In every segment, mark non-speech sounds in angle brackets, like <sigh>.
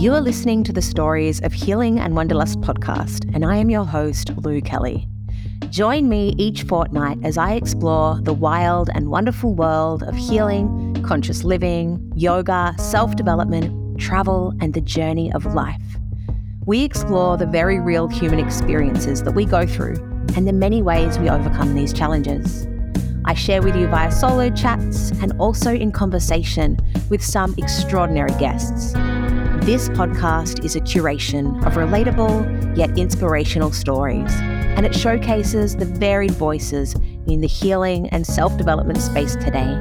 You are listening to the Stories of Healing and Wanderlust podcast, and I am your host, Lou Kelly. Join me each fortnight as I explore the wild and wonderful world of healing, conscious living, yoga, self development, travel, and the journey of life. We explore the very real human experiences that we go through and the many ways we overcome these challenges. I share with you via solo chats and also in conversation with some extraordinary guests. This podcast is a curation of relatable yet inspirational stories, and it showcases the varied voices in the healing and self development space today.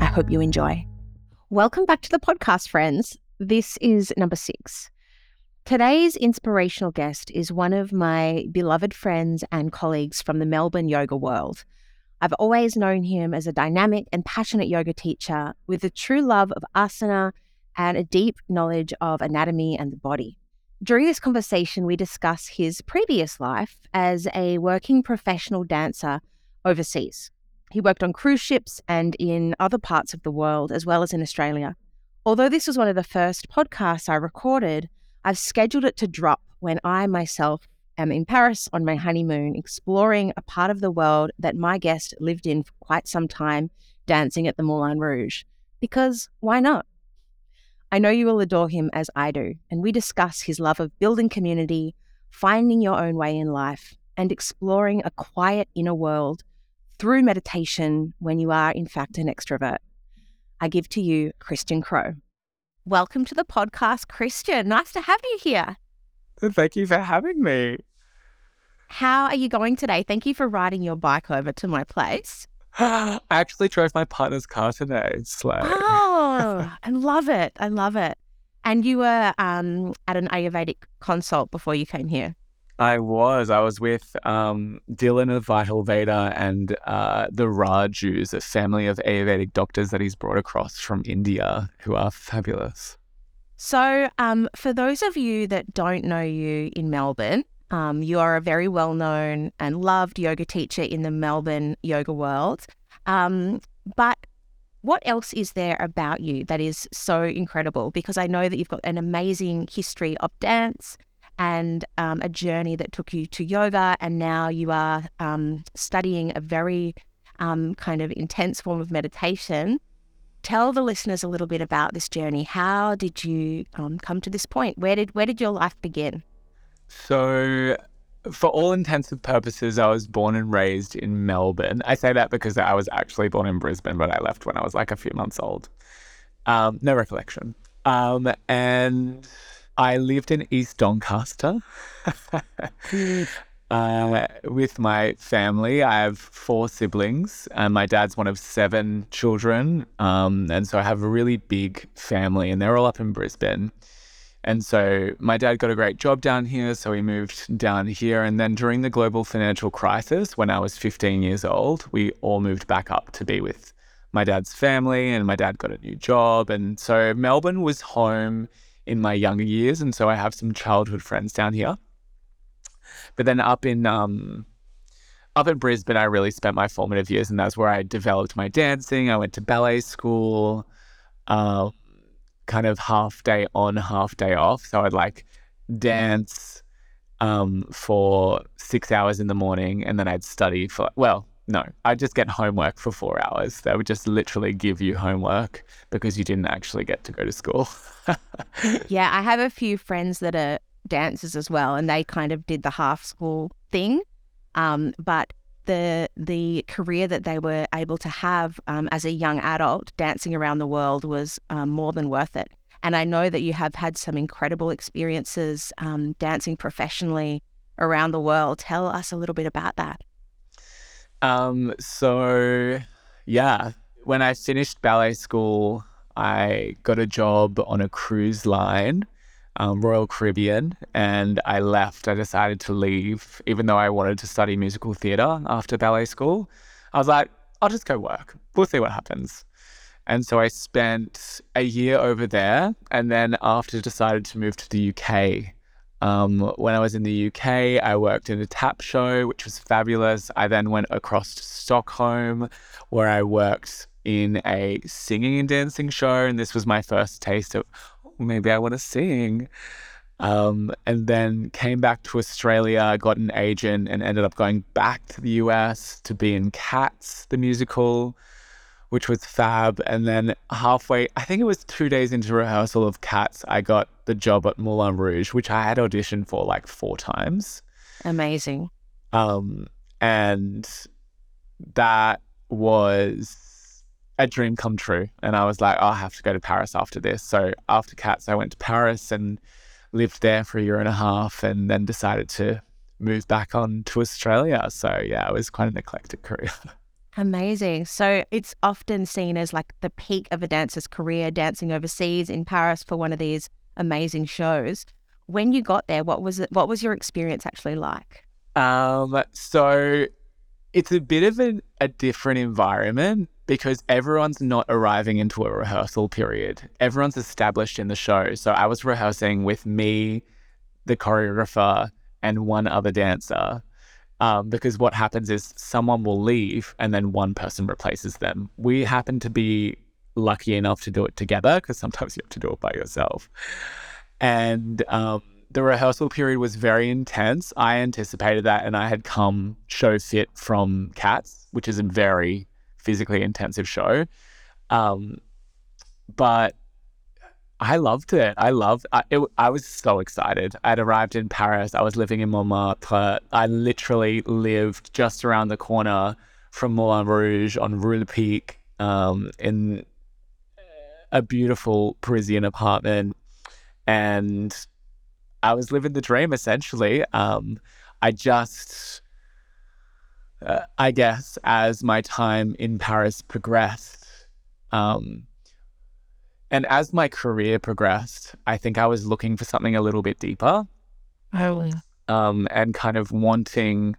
I hope you enjoy. Welcome back to the podcast, friends. This is number six. Today's inspirational guest is one of my beloved friends and colleagues from the Melbourne yoga world. I've always known him as a dynamic and passionate yoga teacher with a true love of asana and a deep knowledge of anatomy and the body. During this conversation, we discuss his previous life as a working professional dancer overseas. He worked on cruise ships and in other parts of the world, as well as in Australia. Although this was one of the first podcasts I recorded, I've scheduled it to drop when I myself am in Paris on my honeymoon, exploring a part of the world that my guest lived in for quite some time, dancing at the Moulin Rouge. Because why not? I know you will adore him as I do, and we discuss his love of building community, finding your own way in life, and exploring a quiet inner world through meditation when you are, in fact, an extrovert. I give to you Kristian Crowe. Welcome to the podcast, Kristian. Nice to have you here. Thank you for having me. How are you going today? Thank you for riding your bike over to my place. <gasps> I actually drove my partner's car today. Slay. Oh, I love it. I love it. And you were um, at an Ayurvedic consult before you came here. I was. I was with um, Dylan of Vital Veda and uh, the Rajus, a family of Ayurvedic doctors that he's brought across from India who are fabulous. So, um, for those of you that don't know you in Melbourne, um, you are a very well known and loved yoga teacher in the Melbourne yoga world. Um, but what else is there about you that is so incredible? Because I know that you've got an amazing history of dance and um, a journey that took you to yoga, and now you are um, studying a very um, kind of intense form of meditation. Tell the listeners a little bit about this journey. How did you um, come to this point? Where did where did your life begin? So, for all intensive purposes, I was born and raised in Melbourne. I say that because I was actually born in Brisbane, but I left when I was like a few months old. Um, no recollection. Um, and I lived in East Doncaster uh, <laughs> with my family. I have four siblings, and my dad's one of seven children. Um, and so I have a really big family, and they're all up in Brisbane. And so my dad got a great job down here, so we moved down here. And then during the global financial crisis, when I was 15 years old, we all moved back up to be with my dad's family, and my dad got a new job. And so Melbourne was home in my younger years, and so I have some childhood friends down here. But then up in um, up in Brisbane, I really spent my formative years, and that's where I developed my dancing. I went to ballet school. Uh, kind of half day on, half day off. So I'd like dance um, for six hours in the morning and then I'd study for, well, no, I'd just get homework for four hours. They would just literally give you homework because you didn't actually get to go to school. <laughs> yeah, I have a few friends that are dancers as well, and they kind of did the half school thing. Um, but the the career that they were able to have um, as a young adult dancing around the world was um, more than worth it. And I know that you have had some incredible experiences um, dancing professionally around the world. Tell us a little bit about that. Um, so, yeah, when I finished ballet school, I got a job on a cruise line um, Royal Caribbean, and I left. I decided to leave, even though I wanted to study musical theatre after ballet school. I was like, I'll just go work. We'll see what happens. And so I spent a year over there, and then after decided to move to the UK. Um, when I was in the UK, I worked in a tap show, which was fabulous. I then went across to Stockholm, where I worked in a singing and dancing show, and this was my first taste of maybe I want to sing. Um, and then came back to Australia, got an agent, and ended up going back to the US to be in Cats, the musical, which was fab. And then halfway, I think it was two days into rehearsal of Cats, I got the job at Moulin Rouge, which I had auditioned for like four times. Amazing. Um, and that was a dream come true. And I was like, oh, I have to go to Paris after this. So after Cats, I went to Paris and lived there for a year and a half and then decided to move back on to Australia. So yeah, it was quite an eclectic career. <laughs> Amazing. So it's often seen as like the peak of a dancer's career, dancing overseas in Paris for one of these amazing shows. When you got there, what was it? What was your experience actually like? Um, so it's a bit of a, a different environment because everyone's not arriving into a rehearsal period. Everyone's established in the show. So I was rehearsing with me, the choreographer, and one other dancer. Um, because what happens is someone will leave and then one person replaces them. We happen to be lucky enough to do it together because sometimes you have to do it by yourself. And um, the rehearsal period was very intense. I anticipated that, and I had come show fit from Cats, which is a very physically intensive show. Um, but I loved it. I loved. I, it, I was so excited. I'd arrived in Paris. I was living in Montmartre. I literally lived just around the corner from Moulin Rouge on Rue Lepic, um, in a beautiful Parisian apartment, and I was living the dream essentially. Um, I just, uh, I guess, as my time in Paris progressed, um, and as my career progressed, I think I was looking for something a little bit deeper. Oh, um, and kind of wanting.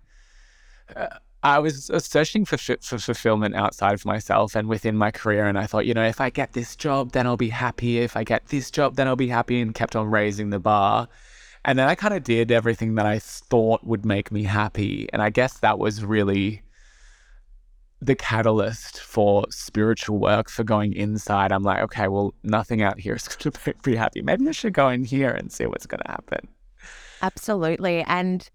Uh, I was searching for for fulfillment outside of myself and within my career, and I thought, you know, if I get this job, then I'll be happy. If I get this job, then I'll be happy, and kept on raising the bar. And then I kind of did everything that I thought would make me happy. And I guess that was really the catalyst for spiritual work, for going inside. I'm like, okay, well, nothing out here is going <laughs> to make me happy. Maybe I should go in here and see what's going to happen. Absolutely. And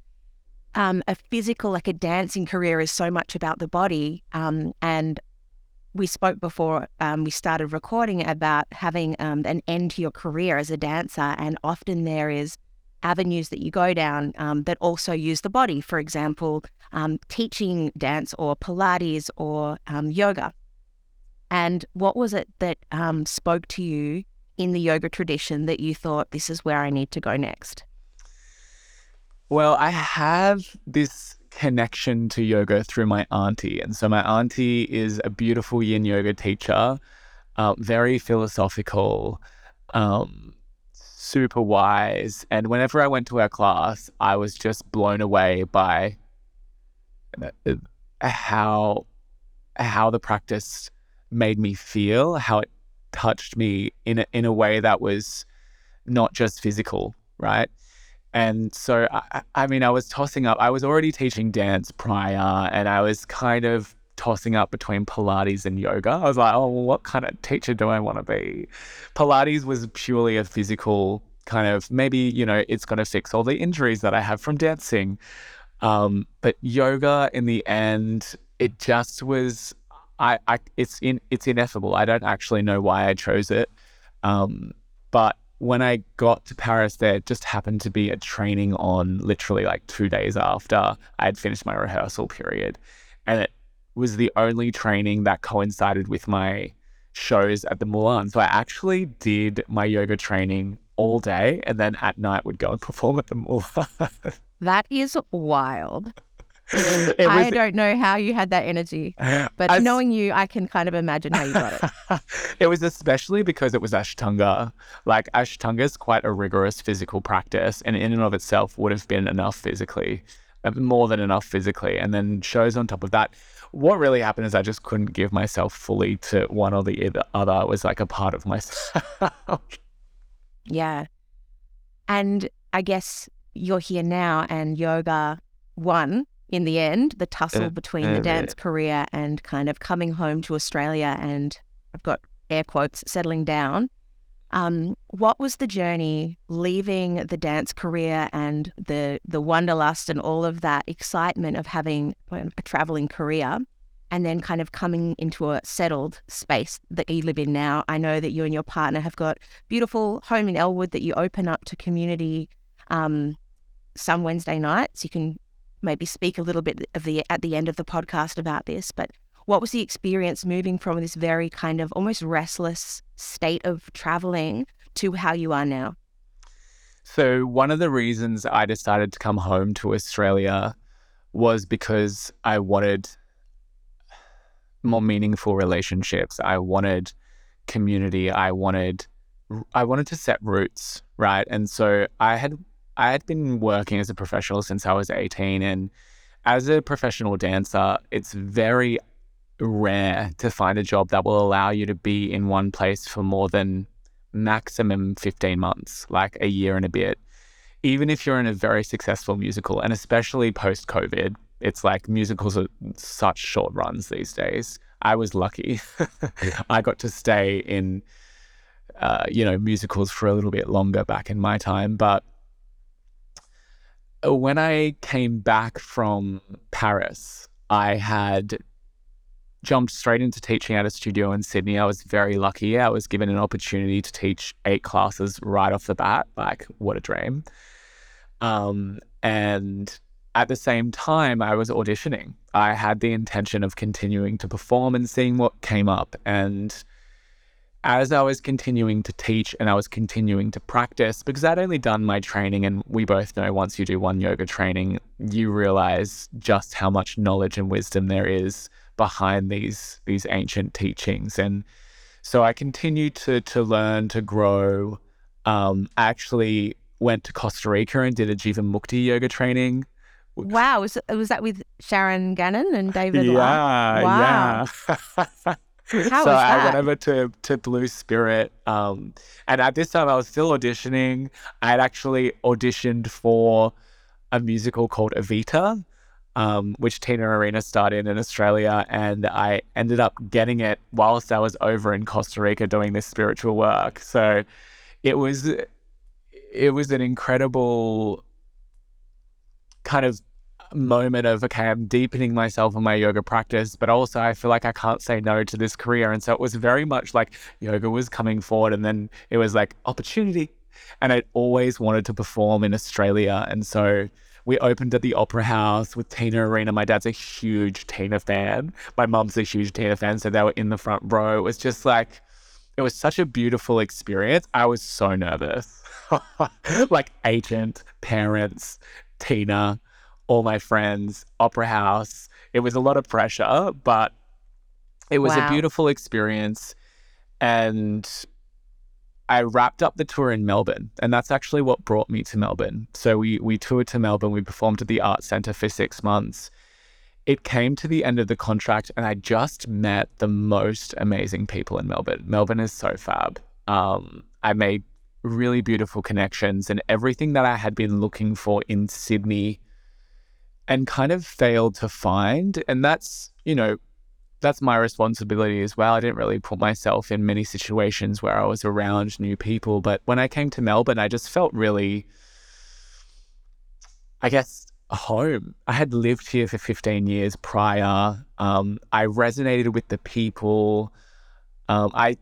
um, a physical, like a dancing career, is so much about the body. Um, and we spoke before um, we started recording about having um, an end to your career as a dancer. And often there is avenues that you go down um, that also use the body. For example, um, teaching dance or Pilates or um, yoga. And what was it that um, spoke to you in the yoga tradition that you thought, this is where I need to go next? Well, I have this connection to yoga through my auntie. And so my auntie is a beautiful yin yoga teacher, uh, very philosophical. Um, super wise. And whenever I went to her class, I was just blown away by uh, how how the practice made me feel, how it touched me in a, in a way that was not just physical, right? And so, I, I mean, I was tossing up. I was already teaching dance prior, and I was kind of tossing up between Pilates and yoga. I was like, oh, well, what kind of teacher do I want to be? Pilates was purely a physical kind of maybe, you know, it's going to fix all the injuries that I have from dancing. Um, but yoga in the end, it just was I, I it's in it's ineffable. I don't actually know why I chose it. Um, but when I got to Paris, there just happened to be a training on literally like two days after I had finished my rehearsal period. And it was the only training that coincided with my shows at the Moulin. So I actually did my yoga training all day and then at night would go and <laughs> perform at the Moulin. <laughs> that is wild. <laughs> Was, I don't know how you had that energy, but I, knowing you, I can kind of imagine how you got it. it was especially because it was Ashtanga. Like Ashtanga is quite a rigorous physical practice, and in and of itself would have been enough physically, more than enough physically. And then shows on top of that what really happened is I just couldn't give myself fully to one or the other. It was like a part of myself. <laughs> yeah. And I guess you're here now and yoga won in the end, the tussle uh, between uh, the dance uh, career and kind of coming home to Australia and I've got air quotes settling down. Um, what was the journey leaving the dance career and the the wanderlust and all of that excitement of having a traveling career, and then kind of coming into a settled space that you live in now? I know that you and your partner have got beautiful home in Elwood that you open up to community um, some Wednesday nights. You can maybe speak a little bit of the at the end of the podcast about this, but what was the experience moving from this very kind of almost restless state of traveling to how you are now? So, one of the reasons I decided to come home to Australia was because I wanted more meaningful relationships. I wanted community. I wanted I wanted to set roots, right? And so I had I had been working as a professional since I was 18 and as a professional dancer, it's very rare to find a job that will allow you to be in one place for more than maximum 15 months, like a year and a bit. Even if you're in a very successful musical, and especially post COVID, it's like musicals are such short runs these days. I was lucky. <laughs> I got to stay in, uh, you know, musicals for a little bit longer back in my time. But when I came back from Paris, I had jumped straight into teaching at a studio in Sydney. I was very lucky. I was given an opportunity to teach eight classes right off the bat. Like, what a dream. Um, and at the same time, I was auditioning. I had the intention of continuing to perform and seeing what came up. And as I was continuing to teach and I was continuing to practice, because I'd only done my training, and we both know once you do one yoga training, you realize just how much knowledge and wisdom there is behind these these ancient teachings. And so I continued to to learn, to grow. Um, I actually went to Costa Rica and did a Jivamukti yoga training. Wow, was, was that with Sharon Gannon and David? Yeah, wow. yeah. <laughs> How so I went over to to Blue Spirit, um, and at this time I was still auditioning. I had actually auditioned for a musical called Evita, um, which Tina Arena starred in in Australia, and I ended up getting it whilst I was over in Costa Rica doing this spiritual work. So it was it was an incredible kind of moment of okay, I'm deepening myself in my yoga practice, but also I feel like I can't say no to this career. And so it was very much like yoga was coming forward, and then it was like opportunity. And I'd always wanted to perform in Australia, and so we opened at the Opera House with Tina Arena. My dad's a huge Tina fan. My mom's a huge Tina fan, so they were in the front row. It was just like it was such a beautiful experience. I was so nervous. <laughs> like agent, parents, Tina, all my friends, Opera House. It was a lot of pressure, but it was wow. a beautiful experience. And I wrapped up the tour in Melbourne, and that's actually what brought me to Melbourne. So we we toured to Melbourne. We performed at the Art Centre for six months. It came to the end of the contract, and I just met the most amazing people in Melbourne. Melbourne is so fab. Um, I made really beautiful connections, and everything that I had been looking for in Sydney and kind of failed to find. And that's, you know, that's my responsibility as well. I didn't really put myself in many situations where I was around new people. But when I came to Melbourne, I just felt really, I guess, home. I had lived here for 15 years prior. Um, I resonated with the people. Um, I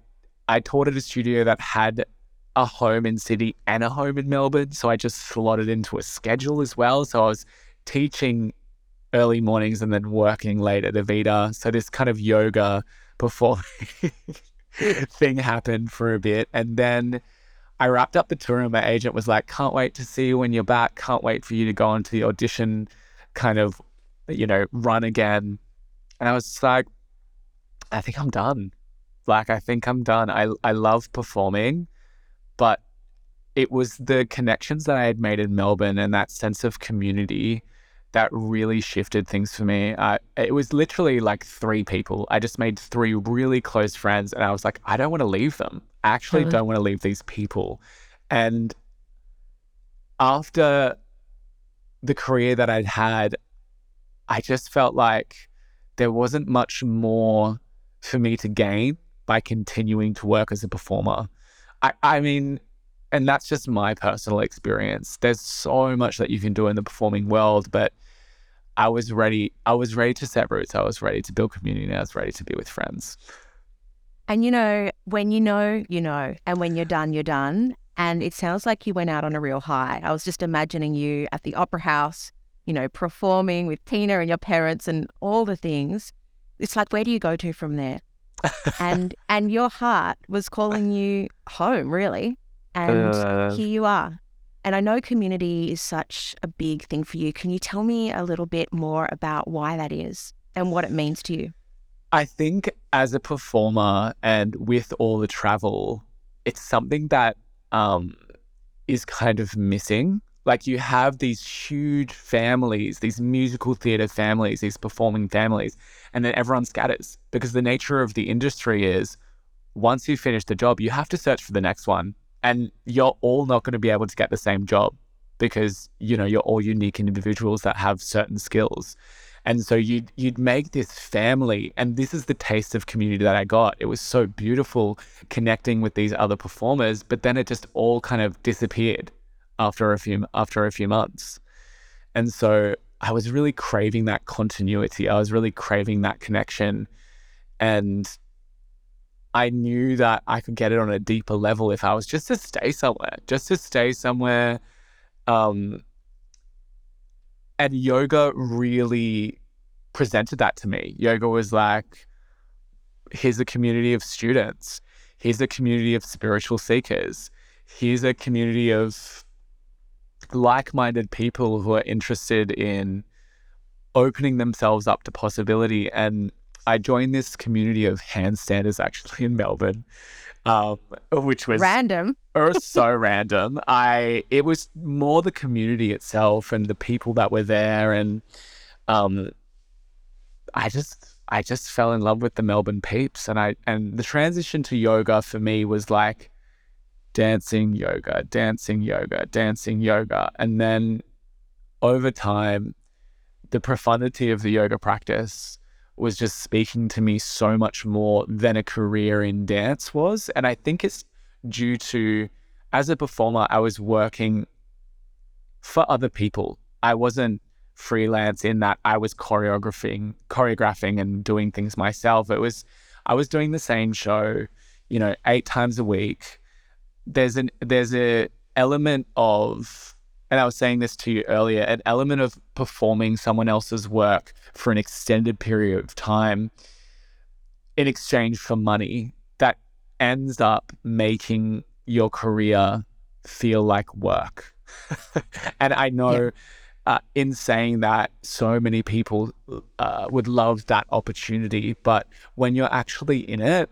I taught at a studio that had a home in Sydney and a home in Melbourne, so I just slotted into a schedule as well. So I was teaching early mornings and then working late at Evita. So this kind of yoga performing <laughs> thing happened for a bit. And then I wrapped up the tour and my agent was like, can't wait to see you when you're back. Can't wait for you to go into the audition kind of, you know, run again. And I was like, I think I'm done. Like, I think I'm done. I, I love performing, but it was the connections that I had made in Melbourne and that sense of community that really shifted things for me. Uh, it was literally like three people. I just made three really close friends, and I was like, I don't want to leave them. I actually mm-hmm. don't want to leave these people. And after the career that I'd had, I just felt like there wasn't much more for me to gain by continuing to work as a performer. I, I mean, and that's just my personal experience. There's so much that you can do in the performing world, but I was ready. I was ready to set roots. I was ready to build community. I was ready to be with friends. And you know, when you know, you know, and when you're done, you're done. And it sounds like you went out on a real high. I was just imagining you at the opera house, you know, performing with Tina and your parents and all the things. It's like, where do you go to from there? <laughs> and and your heart was calling you home, really. And uh, here you are. And I know community is such a big thing for you. Can you tell me a little bit more about why that is and what it means to you? I think as a performer and with all the travel, it's something that um, is kind of missing. Like you have these huge families, these musical theatre families, these performing families, and then everyone scatters because the nature of the industry is once you finish the job, you have to search for the next one and you're all not going to be able to get the same job because you know you're all unique individuals that have certain skills. And so you'd you'd make this family and this is the taste of community that i got. It was so beautiful connecting with these other performers but then it just all kind of disappeared after a few after a few months. And so i was really craving that continuity. I was really craving that connection. And I knew that I could get it on a deeper level if I was just to stay somewhere, just to stay somewhere. Um, and yoga really presented that to me. Yoga was like, here's a community of students, here's a community of spiritual seekers, here's a community of like minded people who are interested in opening themselves up to possibility and I joined this community of handstanders actually in Melbourne, um, which was random. or <laughs> so random. I it was more the community itself and the people that were there, and um, I just I just fell in love with the Melbourne peeps, and I and the transition to yoga for me was like dancing yoga, dancing yoga, dancing yoga, and then over time, the profundity of the yoga practice was just speaking to me so much more than a career in dance was. And I think it's due to, as a performer, I was working for other people. I wasn't freelance in that I was choreographing, choreographing and doing things myself. It was, I was doing the same show, you know, eight times a week. There's an, there's a element of and I was saying this to you earlier, an element of performing someone else's work for an extended period of time in exchange for money that ends up making your career feel like work. <laughs> and I know yeah. uh, in saying that, so many people uh, would love that opportunity. But when you're actually in it,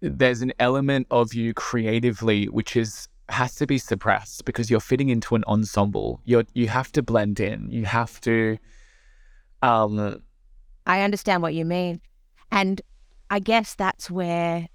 there's an element of you creatively which is has to be suppressed because you're fitting into an ensemble. You you have to blend in. You have to. Um, I understand what you mean, and I guess that's where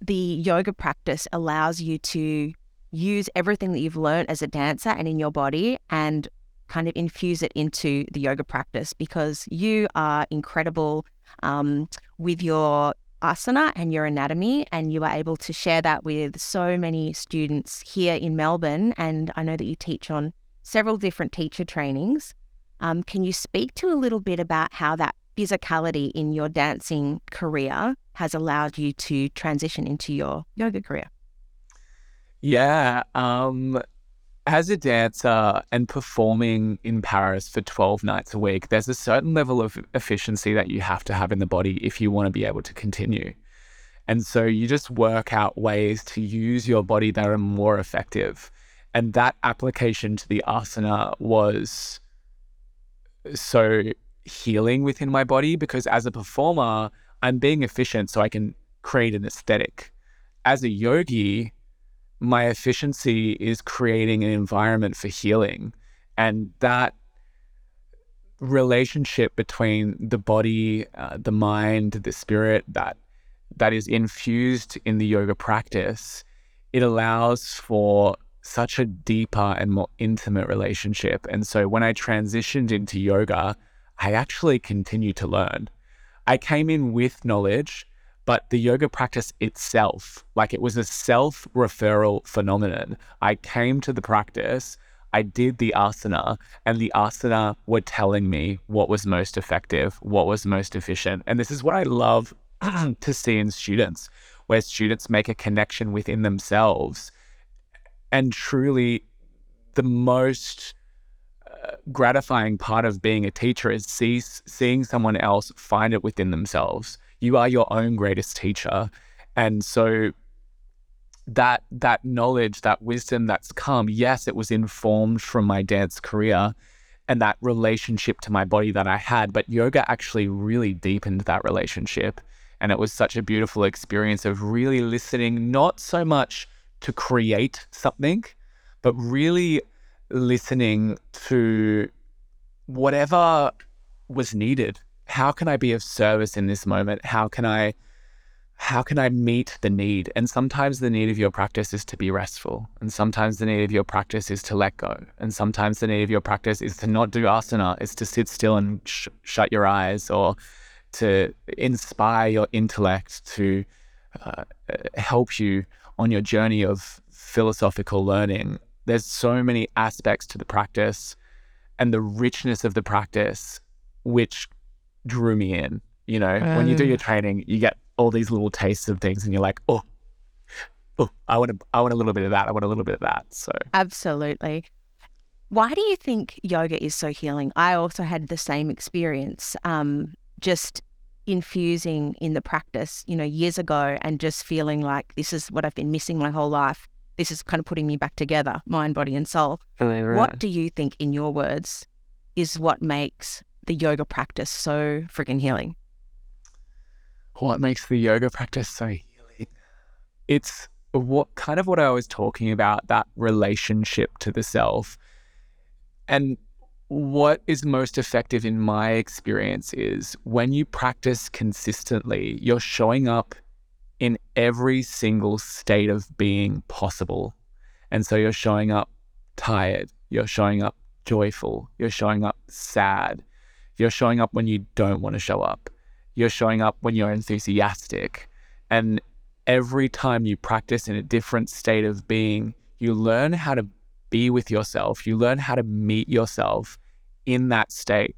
the yoga practice allows you to use everything that you've learned as a dancer and in your body and kind of infuse it into the yoga practice because you are incredible um, with your asana and your anatomy, and you are able to share that with so many students here in Melbourne. And I know that you teach on several different teacher trainings. Um, can you speak to a little bit about how that physicality in your dancing career has allowed you to transition into your yoga career? Yeah. Um, as a dancer and performing in Paris for 12 nights a week, there's a certain level of efficiency that you have to have in the body if you want to be able to continue. And so you just work out ways to use your body that are more effective. And that application to the asana was so healing within my body because as a performer, I'm being efficient so I can create an aesthetic. As a yogi, my efficiency is creating an environment for healing. And that relationship between the body, uh, the mind, the spirit that that is infused in the yoga practice, it allows for such a deeper and more intimate relationship. And so when I transitioned into yoga, I actually continued to learn. I came in with knowledge, but the yoga practice itself, like it was a self referral phenomenon. I came to the practice, I did the asana, and the asana were telling me what was most effective, what was most efficient. And this is what I love <clears throat> to see in students, where students make a connection within themselves. And truly, the most uh, gratifying part of being a teacher is see, seeing someone else find it within themselves you are your own greatest teacher. And so that that knowledge, that wisdom that's come, yes, it was informed from my dance career and that relationship to my body that I had, but yoga actually really deepened that relationship. And it was such a beautiful experience of really listening, not so much to create something, but really listening to whatever was needed how can I be of service in this moment? How can I how can I meet the need? And sometimes the need of your practice is to be restful. And sometimes the need of your practice is to let go. And sometimes the need of your practice is to not do asana, is to sit still and sh- shut your eyes or to inspire your intellect to uh, help you on your journey of philosophical learning. There's so many aspects to the practice and the richness of the practice, which drew me in. You know, um, when you do your training, you get all these little tastes of things, and you're like, oh, oh, I want I want a little bit of that. I want a little bit of that. So absolutely. Why do you think yoga is so healing? I also had the same experience. Um, just infusing in the practice, you know, years ago, and just feeling like this is what I've been missing my whole life. This is kind of putting me back together, mind, body, and soul. right. What do you think, in your words, is what makes the yoga practice so freaking healing? What makes the yoga practice so healing? It's what kind of what I was talking about that relationship to the self. And what is most effective in my experience is when you practice consistently, you're showing up in every single state of being possible. And so you're showing up tired, you're showing up joyful, you're showing up sad, you're showing up when you don't want to show up. You're showing up when you're enthusiastic. And every time you practice in a different state of being, you learn how to be with yourself. You learn how to meet yourself in that state.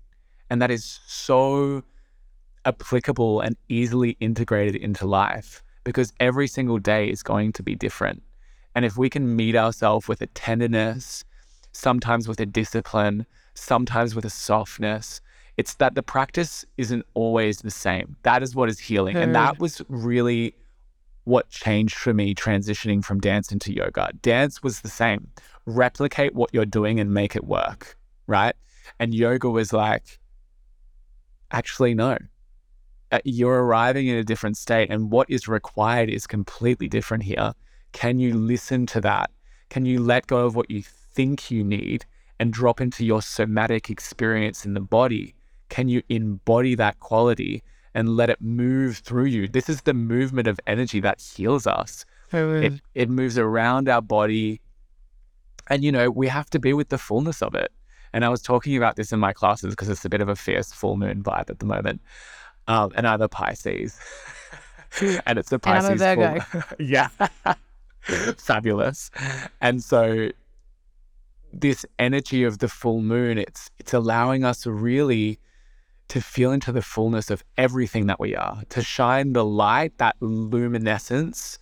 And that is so applicable and easily integrated into life because every single day is going to be different. And if we can meet ourselves with a tenderness, sometimes with a discipline, sometimes with a softness, it's that the practice isn't always the same. That is what is healing. And that was really what changed for me transitioning from dance into yoga. Dance was the same. Replicate what you're doing and make it work, right? And yoga was like, actually, no. Uh, you're arriving in a different state, and what is required is completely different here. Can you listen to that? Can you let go of what you think you need and drop into your somatic experience in the body can you embody that quality and let it move through you? This is the movement of energy that heals us. It, it moves around our body. And, you know, we have to be with the fullness of it. And I was talking about this in my classes because it's a bit of a fierce full moon vibe at the moment. Um, and <laughs> I'm a Pisces. and it's a Pisces. And I'm a Virgo. Full... <laughs> yeah. <laughs> Fabulous. And so this energy of the full moon, it's it's allowing us really to feel into the fullness of everything that we are, to shine the light, that luminescence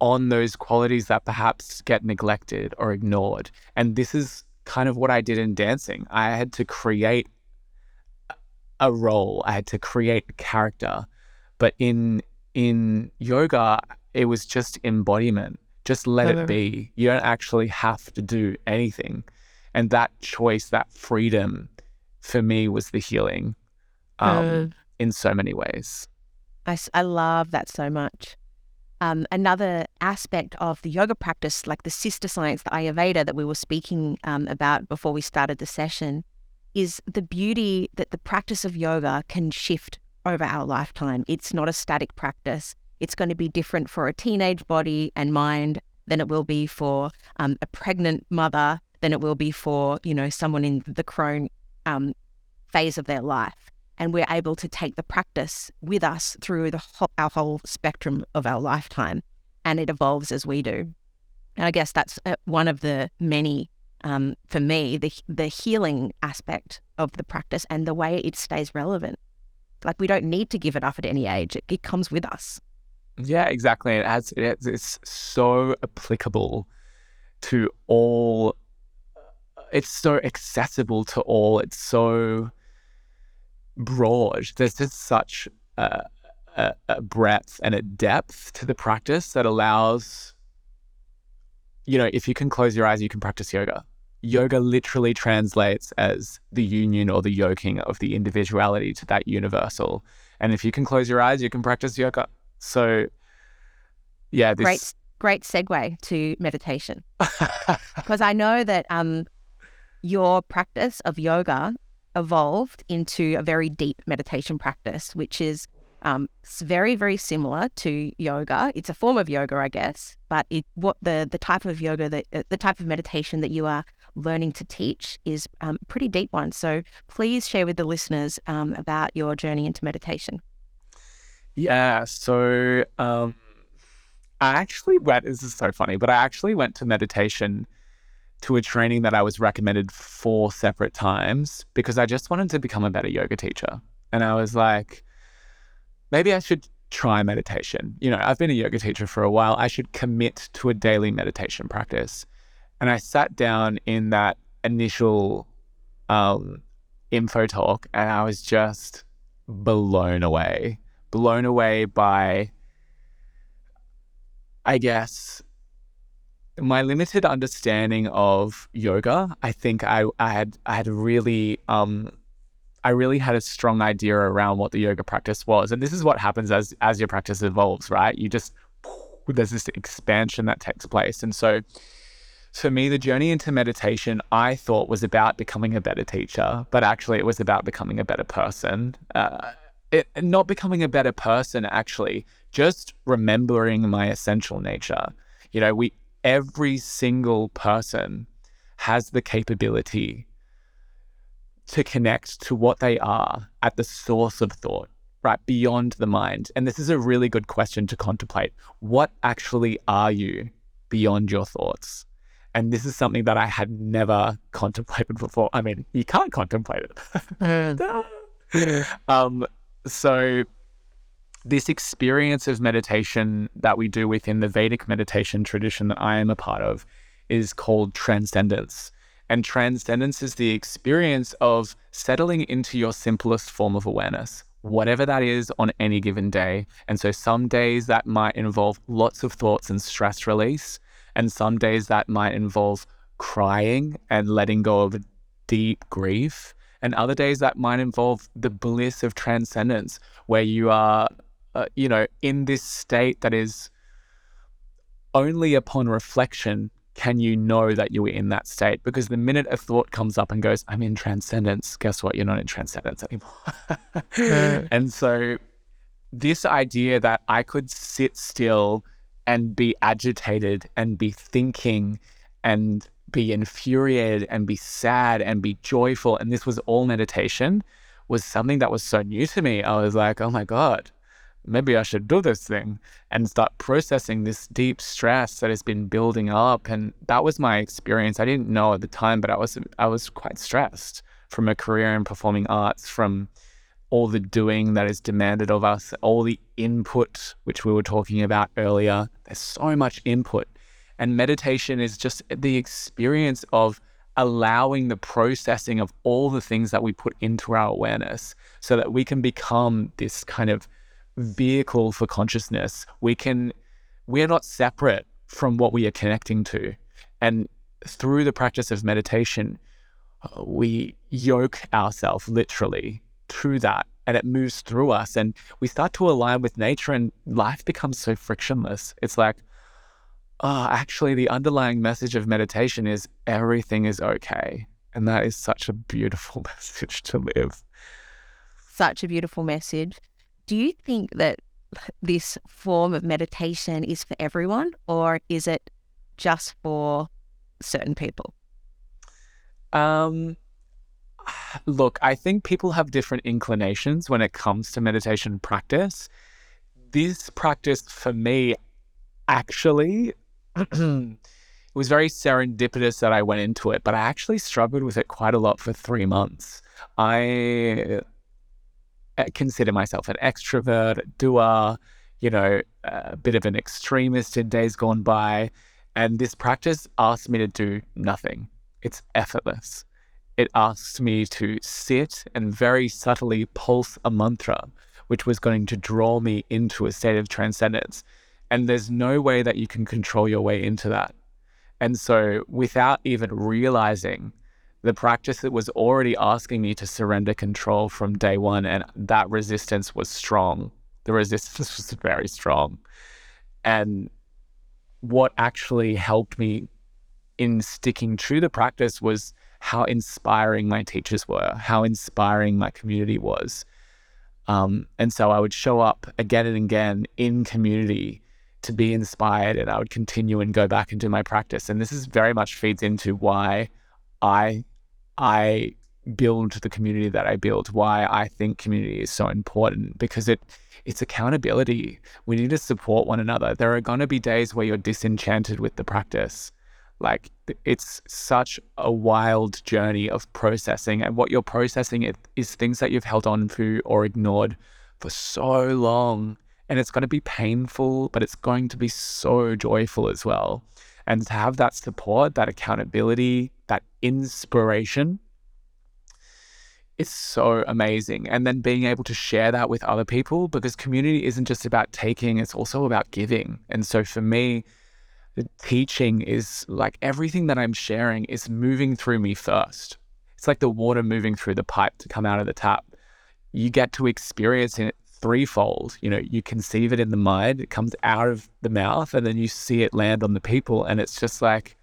on those qualities that perhaps get neglected or ignored. And this is kind of what I did in dancing. I had to create a role, I had to create a character. But in in yoga, it was just embodiment. Just let it be. You don't actually have to do anything. And that choice, that freedom for me was the healing um, uh, in so many ways. I, I love that so much. Um, another aspect of the yoga practice, like the sister science, the Ayurveda that we were speaking um, about before we started the session, is the beauty that the practice of yoga can shift over our lifetime. It's not a static practice. It's going to be different for a teenage body and mind than it will be for um, a pregnant mother, than it will be for you know someone in the crone um, phase of their life. And we're able to take the practice with us through the whole, our whole spectrum of our lifetime, and it evolves as we do. And I guess that's uh, one of the many, um, for me, the the healing aspect of the practice and the way it stays relevant. Like we don't need to give it up at any age; it, it comes with us. Yeah, exactly. It it, it's so applicable to all. It's so accessible to all. It's so broad. There's just such a, a, a breadth and a depth to the practice that allows, you know, if you can close your eyes, you can practice yoga. Yoga literally translates as the union or the yoking of the individuality to that universal. And if you can close your eyes, you can practice yoga. So, yeah, this... great, great segue to meditation <laughs> because I know that um, your practice of yoga evolved into a very deep meditation practice, which is um, very, very similar to yoga. It's a form of yoga, I guess, but it what the the type of yoga that uh, the type of meditation that you are learning to teach is um, pretty deep one. So please share with the listeners um, about your journey into meditation. Yeah. So um, I actually went. This is so funny, but I actually went to meditation to a training that I was recommended four separate times because I just wanted to become a better yoga teacher. And I was like, maybe I should try meditation. You know, I've been a yoga teacher for a while. I should commit to a daily meditation practice. And I sat down in that initial um, info talk and I was just blown away, blown away by, I guess, my limited understanding of yoga, I think I, I had I had really um I really had a strong idea around what the yoga practice was. And this is what happens as as your practice evolves, right? You just <laughs> there's this expansion that takes place. And so for me, the journey into meditation, I thought was about becoming a better teacher, but actually it was about becoming a better person. Uh, it, not becoming a better person, actually, just remembering my essential nature. You know, we every single person has the capability to connect to what they are at the source of thought, right? Beyond the mind. And this is a really good question to contemplate. What actually are you beyond your thoughts? And this is something that I had never <laughs> contemplated before. I mean, you can't contemplate it. <laughs> um, so this experience of meditation that we do within the Vedic meditation tradition that I am a part of is called transcendence. And transcendence is the experience of settling into your simplest form of awareness, whatever that is on any given day. And so some days that might involve lots of thoughts and stress release. And some days that might involve crying and letting go of deep grief. And other days that might involve the bliss of transcendence, where you are uh, you know, in this state that is only upon reflection can you know that you were in that state. Because the minute a thought comes up and goes, I'm in transcendence, guess what? You're not in transcendence anymore. <laughs> and so, this idea that I could sit still and be agitated and be thinking and be infuriated and be sad and be joyful, and this was all meditation, was something that was so new to me. I was like, oh my God, maybe I should do this thing and start processing this deep stress that has been building up. And that was my experience. I didn't know at the time, but I was I was quite stressed from a career in performing arts, from all the doing that is demanded of us, all the input which we were talking about earlier. There's so much input. And meditation is just the experience of allowing the processing of all the things that we put into our awareness so that we can become this kind of vehicle for consciousness. We can, we're not separate from what we are connecting to. And through the practice of meditation, we yoke ourselves literally to that and it moves through us and we start to align with nature and life becomes so frictionless. It's like, oh, actually, the underlying message of meditation is everything is okay. And that is such a beautiful <laughs> message to live. Such a beautiful message. Do you think that this form of meditation is for everyone or is it just for certain people? Um, look, I think people have different inclinations when it comes to meditation practice. This practice for me actually <clears throat> it was very serendipitous that I went into it, but I actually struggled with it quite a lot for 3 months. I Uh, consider myself an extrovert, doer, you know, a bit of an extremist in days gone by. And this practice asked me to do nothing. It's effortless. It asks me to sit and very subtly pulse a mantra, which was going to draw me into a state of transcendence. And there's no way that you can control your way into that. And so, without even realizing the practice that was already asking me to surrender control from day one, and that resistance was strong. The resistance <laughs> was very strong. And what actually helped me in sticking to the practice was how inspiring my teachers were, how inspiring my community was. Um, and so I would show up again and again in community to be inspired, and I would continue and go back and do my practice. And this is very much feeds into why I I build the community that I build, why I think community is so important because it it's accountability. We need to support one another. There are going to be days where you're disenchanted with the practice. Like it's such a wild journey of processing and what you're processing is things that you've held on to or ignored for so long and it's going to be painful, but it's going to be so joyful as well. And to have that support, that accountability, that inspiration, it's so amazing. And then being able to share that with other people because community isn't just about taking, it's also about giving. And so for me, the teaching is like everything that I'm sharing is moving through me first. It's like the water moving through the pipe to come out of the tap. You get to experience it threefold. You know, you conceive it in the mind, it comes out of the mouth, and then you see it land on the people. And it's just like,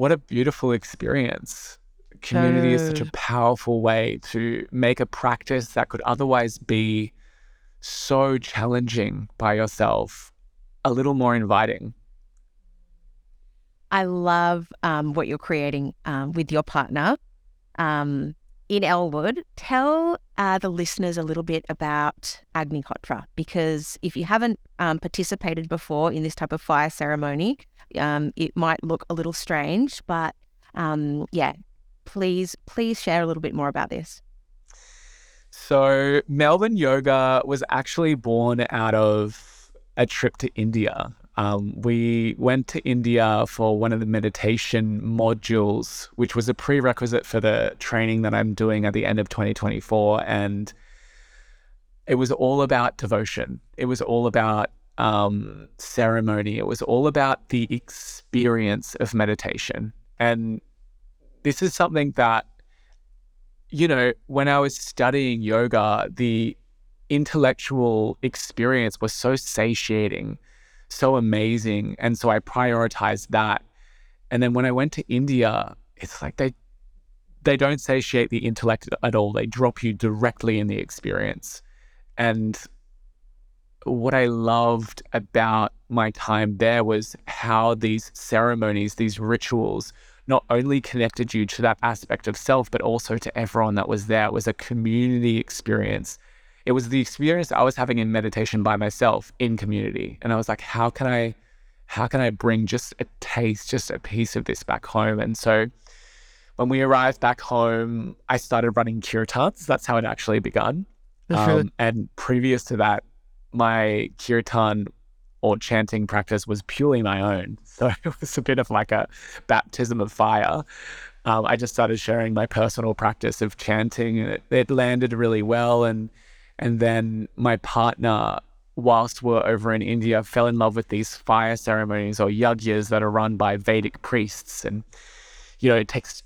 what a beautiful experience. Community is such a powerful way to make a practice that could otherwise be so challenging by yourself a little more inviting. I love um, what you're creating um, with your partner. Um, in Elwood, tell uh, the listeners a little bit about Agni Agnihotra because if you haven't um, participated before in this type of fire ceremony, um, it might look a little strange, but um, yeah, please, please share a little bit more about this. So, Melbourne Yoga was actually born out of a trip to India. Um, we went to India for one of the meditation modules, which was a prerequisite for the training that I'm doing at the end of 2024. And it was all about devotion. It was all about um, ceremony. It was all about the experience of meditation. And this is something that, you know, when I was studying yoga, the intellectual experience was so satiating so amazing. And so I prioritized that. And then when I went to India, it's like they they don't satiate the intellect at all. They drop you directly in the experience. And what I loved about my time there was how these ceremonies, these rituals, not only connected you to that aspect of self, but also to everyone that was there. It was a community experience it was the experience I was having in meditation by myself in community. And I was like, how can I how can I bring just a taste, just a piece of this back home? And so when we arrived back home, I started running kirtans. That's how it actually begun. Um, and previous to that, my kirtan or chanting practice was purely my own. <laughs> So it was a bit of like a baptism of fire. Um, I just started sharing my personal practice of chanting, and it, it landed really well. And and then my partner, whilst we're over in India, fell in love with these fire ceremonies or yagyas that are run by Vedic priests. And, you know, it takes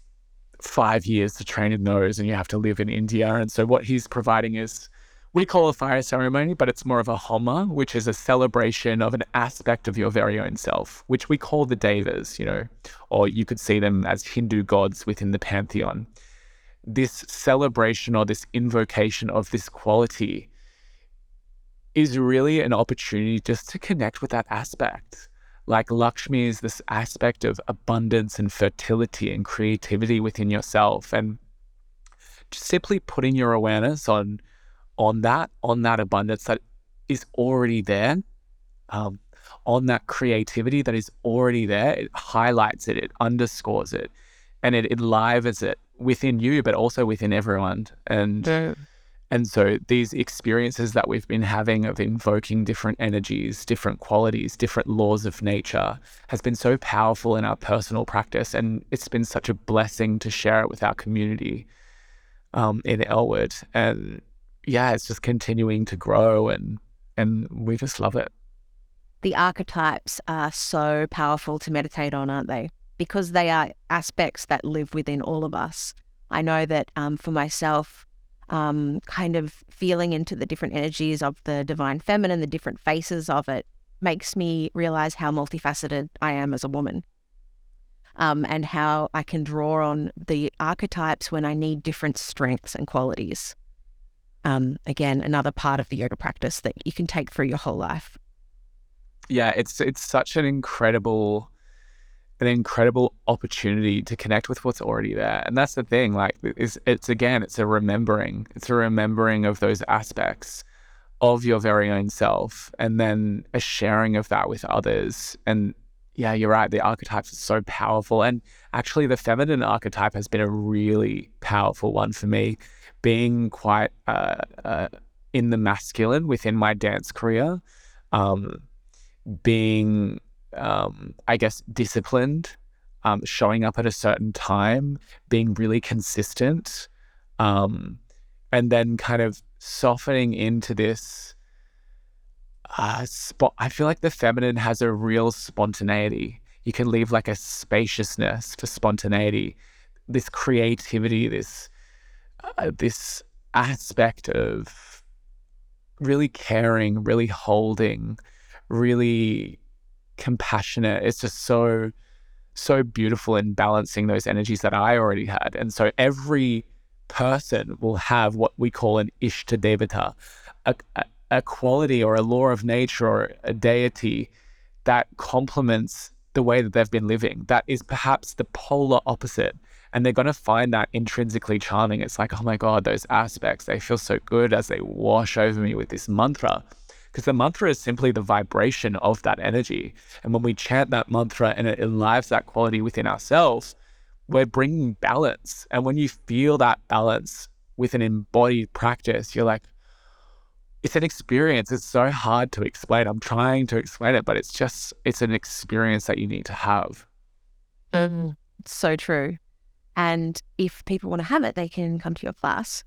five years to train in those and you have to live in India. And so what he's providing is we call a fire ceremony, but it's more of a homa, which is a celebration of an aspect of your very own self, which we call the devas, you know, or you could see them as Hindu gods within the pantheon this celebration or this invocation of this quality is really an opportunity just to connect with that aspect. Like Lakshmi is this aspect of abundance and fertility and creativity within yourself. And simply putting your awareness on on that, on that abundance that is already there, um, on that creativity that is already there, it highlights it, it underscores it, and it enlivens it within you, but also within everyone. And yeah. and so these experiences that we've been having of invoking different energies, different qualities, different laws of nature has been so powerful in our personal practice, and it's been such a blessing to share it with our community um, in Elwood. And yeah, it's just continuing to grow, and and we just love it. The archetypes are so powerful to meditate on, aren't they? because they are aspects that live within all of us. I know that um, for myself, um, kind of feeling into the different energies of the divine feminine, the different faces of it, makes me realize how multifaceted I am as a woman. Um, and how I can draw on the archetypes when I need different strengths and qualities. Um, again, another part of the yoga practice that you can take through your whole life. Yeah, it's it's such an incredible an incredible opportunity to connect with what's already there. And that's the thing, like it's, it's again, it's a remembering. It's a remembering of those aspects of your very own self and then a sharing of that with others. And yeah, you're right, the archetypes are so powerful. And actually the feminine archetype has been a really powerful one for me, being quite uh, uh, in the masculine within my dance career. Um, being um, I guess, disciplined, um, showing up at a certain time, being really consistent, um, and then kind of softening into this uh, spot. I feel like the feminine has a real spontaneity. You can leave like a spaciousness for spontaneity, this creativity, this uh, this aspect of really caring, really holding, really compassionate. It's just so, so beautiful in balancing those energies that I already had. And so every person will have what we call an Ishta Devata, a, a, a quality or a law of nature or a deity that complements the way that they've been living. That is perhaps the polar opposite. And they're going to find that intrinsically charming. It's like, oh my God, those aspects, they feel so good as they wash over me with this mantra because the mantra is simply the vibration of that energy. And when we chant that mantra and it enlives that quality within ourselves, we're bringing balance. And when you feel that balance with an embodied practice, you're like, it's an experience. It's so hard to explain. I'm trying to explain it, but it's just, it's an experience that you need to have. Mm, so true. And if people want to have it, they can come to your class.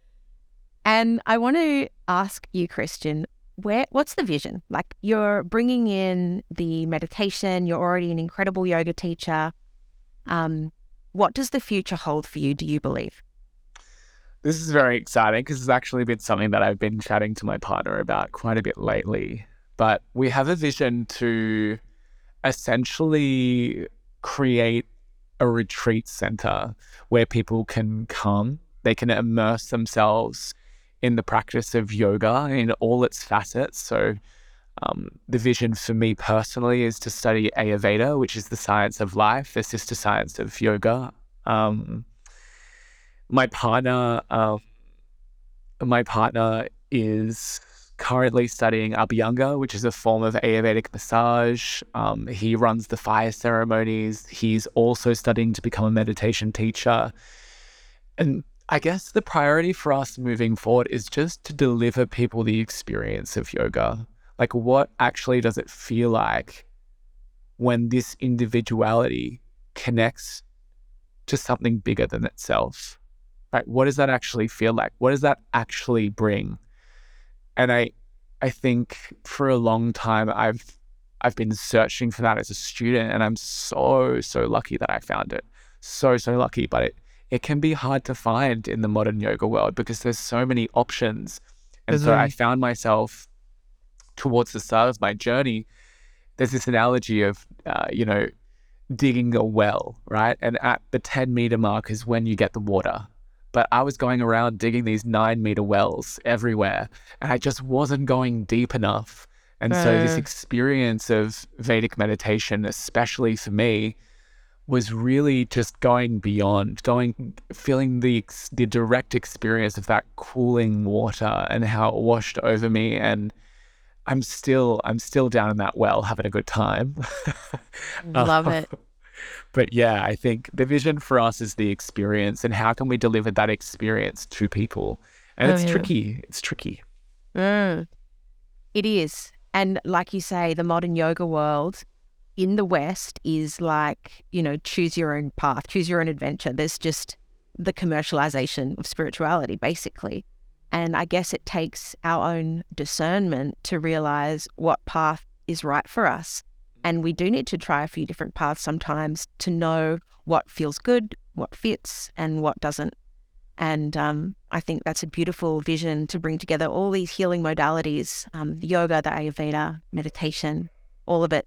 <laughs> and I want to ask you, Kristian, where what's the vision? Like you're bringing in the meditation, you're already an incredible yoga teacher. Um, what does the future hold for you, do you believe? This is very exciting because it's actually been something that I've been chatting to my partner about quite a bit lately. But we have a vision to essentially create a retreat center where people can come, they can immerse themselves in the practice of yoga in all its facets. So, um, the vision for me personally is to study Ayurveda, which is the science of life, the sister science of yoga. Um, my partner, uh, my partner is currently studying Abhyanga, which is a form of Ayurvedic massage. Um, he runs the fire ceremonies. He's also studying to become a meditation teacher. And I guess the priority for us moving forward is just to deliver people the experience of yoga. Like, what actually does it feel like when this individuality connects to something bigger than itself? Right? What does that actually feel like? What does that actually bring? And I, I think for a long time I've I've been searching for that as a student, and I'm so so lucky that I found it. So so lucky, but it it can be hard to find in the modern yoga world because there's so many options. And so I found myself towards the start of my journey. There's this analogy of, uh, you know, digging a well, right? And at the 10 meter mark is when you get the water. But I was going around digging these nine meter wells everywhere, and I just wasn't going deep enough. And uh. so, this experience of Vedic meditation, especially for me, was really just going beyond, going, feeling the the direct experience of that cooling water and how it washed over me. And I'm still, I'm still down in that well, having a good time. <laughs> Love it. But yeah, I think the vision for us is the experience, and how can we deliver that experience to people? And oh, it's yeah. tricky. It's tricky. Mm. It is. And like you say, the modern yoga world in the West is like, you know, choose your own path, choose your own adventure. There's just the commercialization of spirituality, basically. And I guess it takes our own discernment to realize what path is right for us. And we do need to try a few different paths sometimes to know what feels good, what fits, and what doesn't. And um, I think that's a beautiful vision to bring together all these healing modalities um, yoga, the Ayurveda, meditation, all of it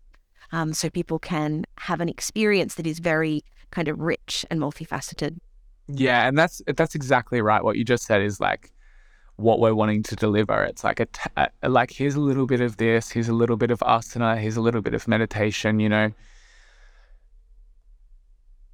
um, so people can have an experience that is very kind of rich and multifaceted. Yeah, and that's that's exactly right. What you just said is like what we're wanting to deliver. It's like a t- like here's a little bit of this, here's a little bit of asana, here's a little bit of meditation, you know.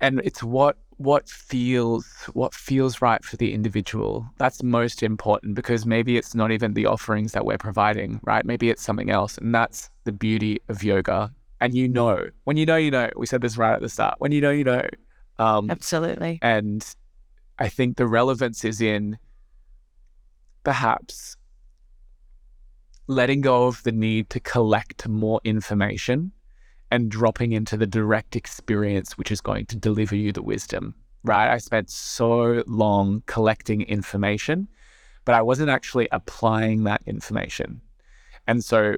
And it's what what feels what feels right for the individual. That's most important because maybe it's not even the offerings that we're providing, right? Maybe it's something else, and that's the beauty of yoga and you know when you know you know we said this right at the start when you know you know um, absolutely and i think the relevance is in perhaps letting go of the need to collect more information and dropping into the direct experience which is going to deliver you the wisdom right i spent so long collecting information but i wasn't actually applying that information and so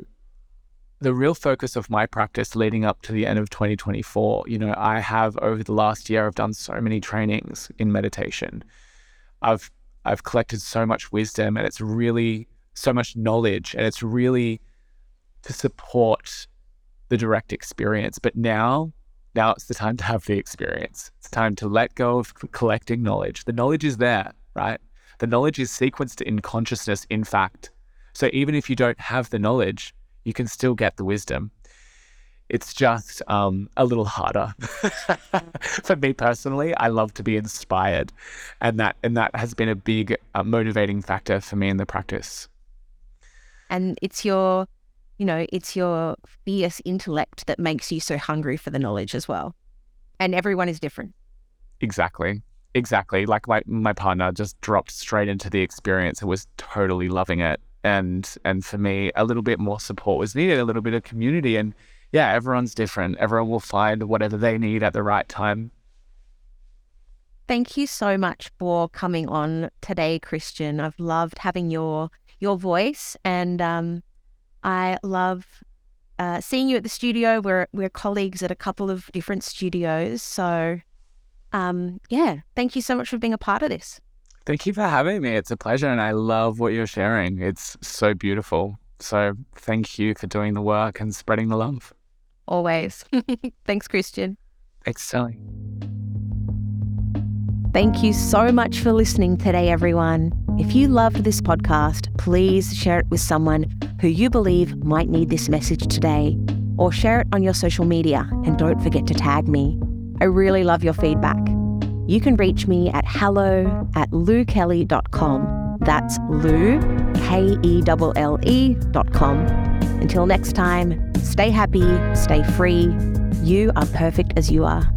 the real focus of my practice leading up to the end of 2024, you know, I have over the last year, I've done so many trainings in meditation. I've I've collected so much wisdom and it's really so much knowledge and it's really to support the direct experience. But now, now it's the time to have the experience. It's time to let go of collecting knowledge. The knowledge is there, right? The knowledge is sequenced in consciousness, in fact. So even if you don't have the knowledge, you can still get the wisdom. It's just um, a little harder <laughs> for me personally. I love to be inspired, and that and that has been a big uh, motivating factor for me in the practice. And it's your, you know, it's your fierce intellect that makes you so hungry for the knowledge as well. And everyone is different. Exactly. Exactly. Like my, my partner just dropped straight into the experience and was totally loving it and and for me a little bit more support was needed a little bit of community and yeah everyone's different everyone will find whatever they need at the right time thank you so much for coming on today kristian i've loved having your your voice and um, i love uh, seeing you at the studio we're we're colleagues at a couple of different studios so um, yeah thank you so much for being a part of this Thank you for having me. It's a pleasure. And I love what you're sharing. It's so beautiful. So thank you for doing the work and spreading the love. Always. <laughs> Thanks, Kristian. Thanks, Sally. Thank you so much for listening today, everyone. If you loved this podcast, please share it with someone who you believe might need this message today, or share it on your social media and don't forget to tag me. I really love your feedback you can reach me at hello at loukelle.com. That's Lou, K E L L E dot com. Until next time, stay happy, stay free. You are perfect as you are.